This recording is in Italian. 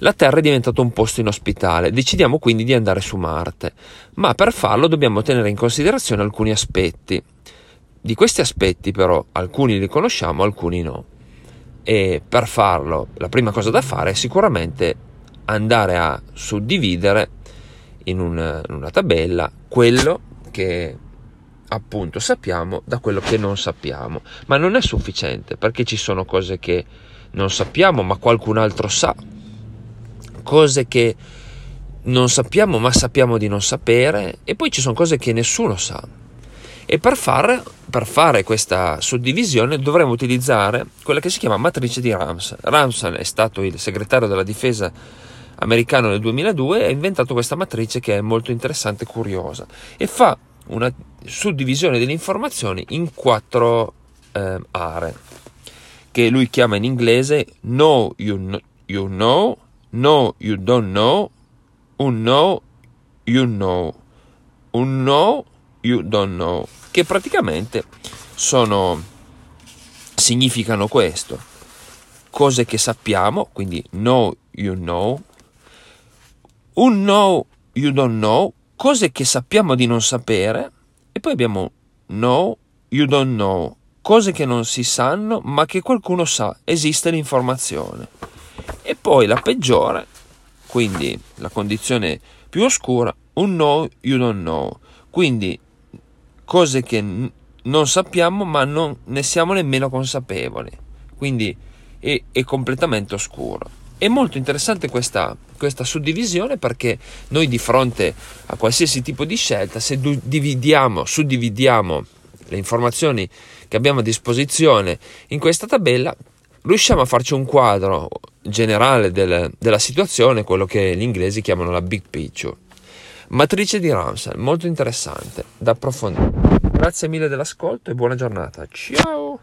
La Terra è diventata un posto inospitale, decidiamo quindi di andare su Marte, ma per farlo dobbiamo tenere in considerazione alcuni aspetti. Di questi aspetti però alcuni li conosciamo, alcuni no. E per farlo la prima cosa da fare è sicuramente andare a suddividere in una, in una tabella quello che appunto sappiamo da quello che non sappiamo. Ma non è sufficiente perché ci sono cose che non sappiamo ma qualcun altro sa, cose che non sappiamo ma sappiamo di non sapere e poi ci sono cose che nessuno sa. E per fare, per fare questa suddivisione dovremo utilizzare quella che si chiama matrice di Ramsay. Ramsay è stato il segretario della difesa americano nel 2002 e ha inventato questa matrice che è molto interessante e curiosa e fa una suddivisione delle informazioni in quattro eh, aree che lui chiama in inglese know you, know, you know, know you don't know, un know you know, un know you don't know, che praticamente sono significano questo. Cose che sappiamo, quindi know you know, un know you don't know, cose che sappiamo di non sapere, e poi abbiamo know you don't know, cose che non si sanno ma che qualcuno sa, esiste l'informazione. E poi la peggiore, quindi la condizione più oscura, un know you don't know, quindi cose che n- non sappiamo ma non ne siamo nemmeno consapevoli, quindi è, è completamente oscuro. È molto interessante questa, questa, suddivisione perché noi di fronte a qualsiasi tipo di scelta, se dividiamo, suddividiamo le informazioni che abbiamo a disposizione in questa tabella, riusciamo a farci un quadro generale del, della situazione, quello che gli inglesi chiamano la big picture. Matrice di Ramsay, molto interessante da approfondire. Grazie mille dell'ascolto e buona giornata. Ciao!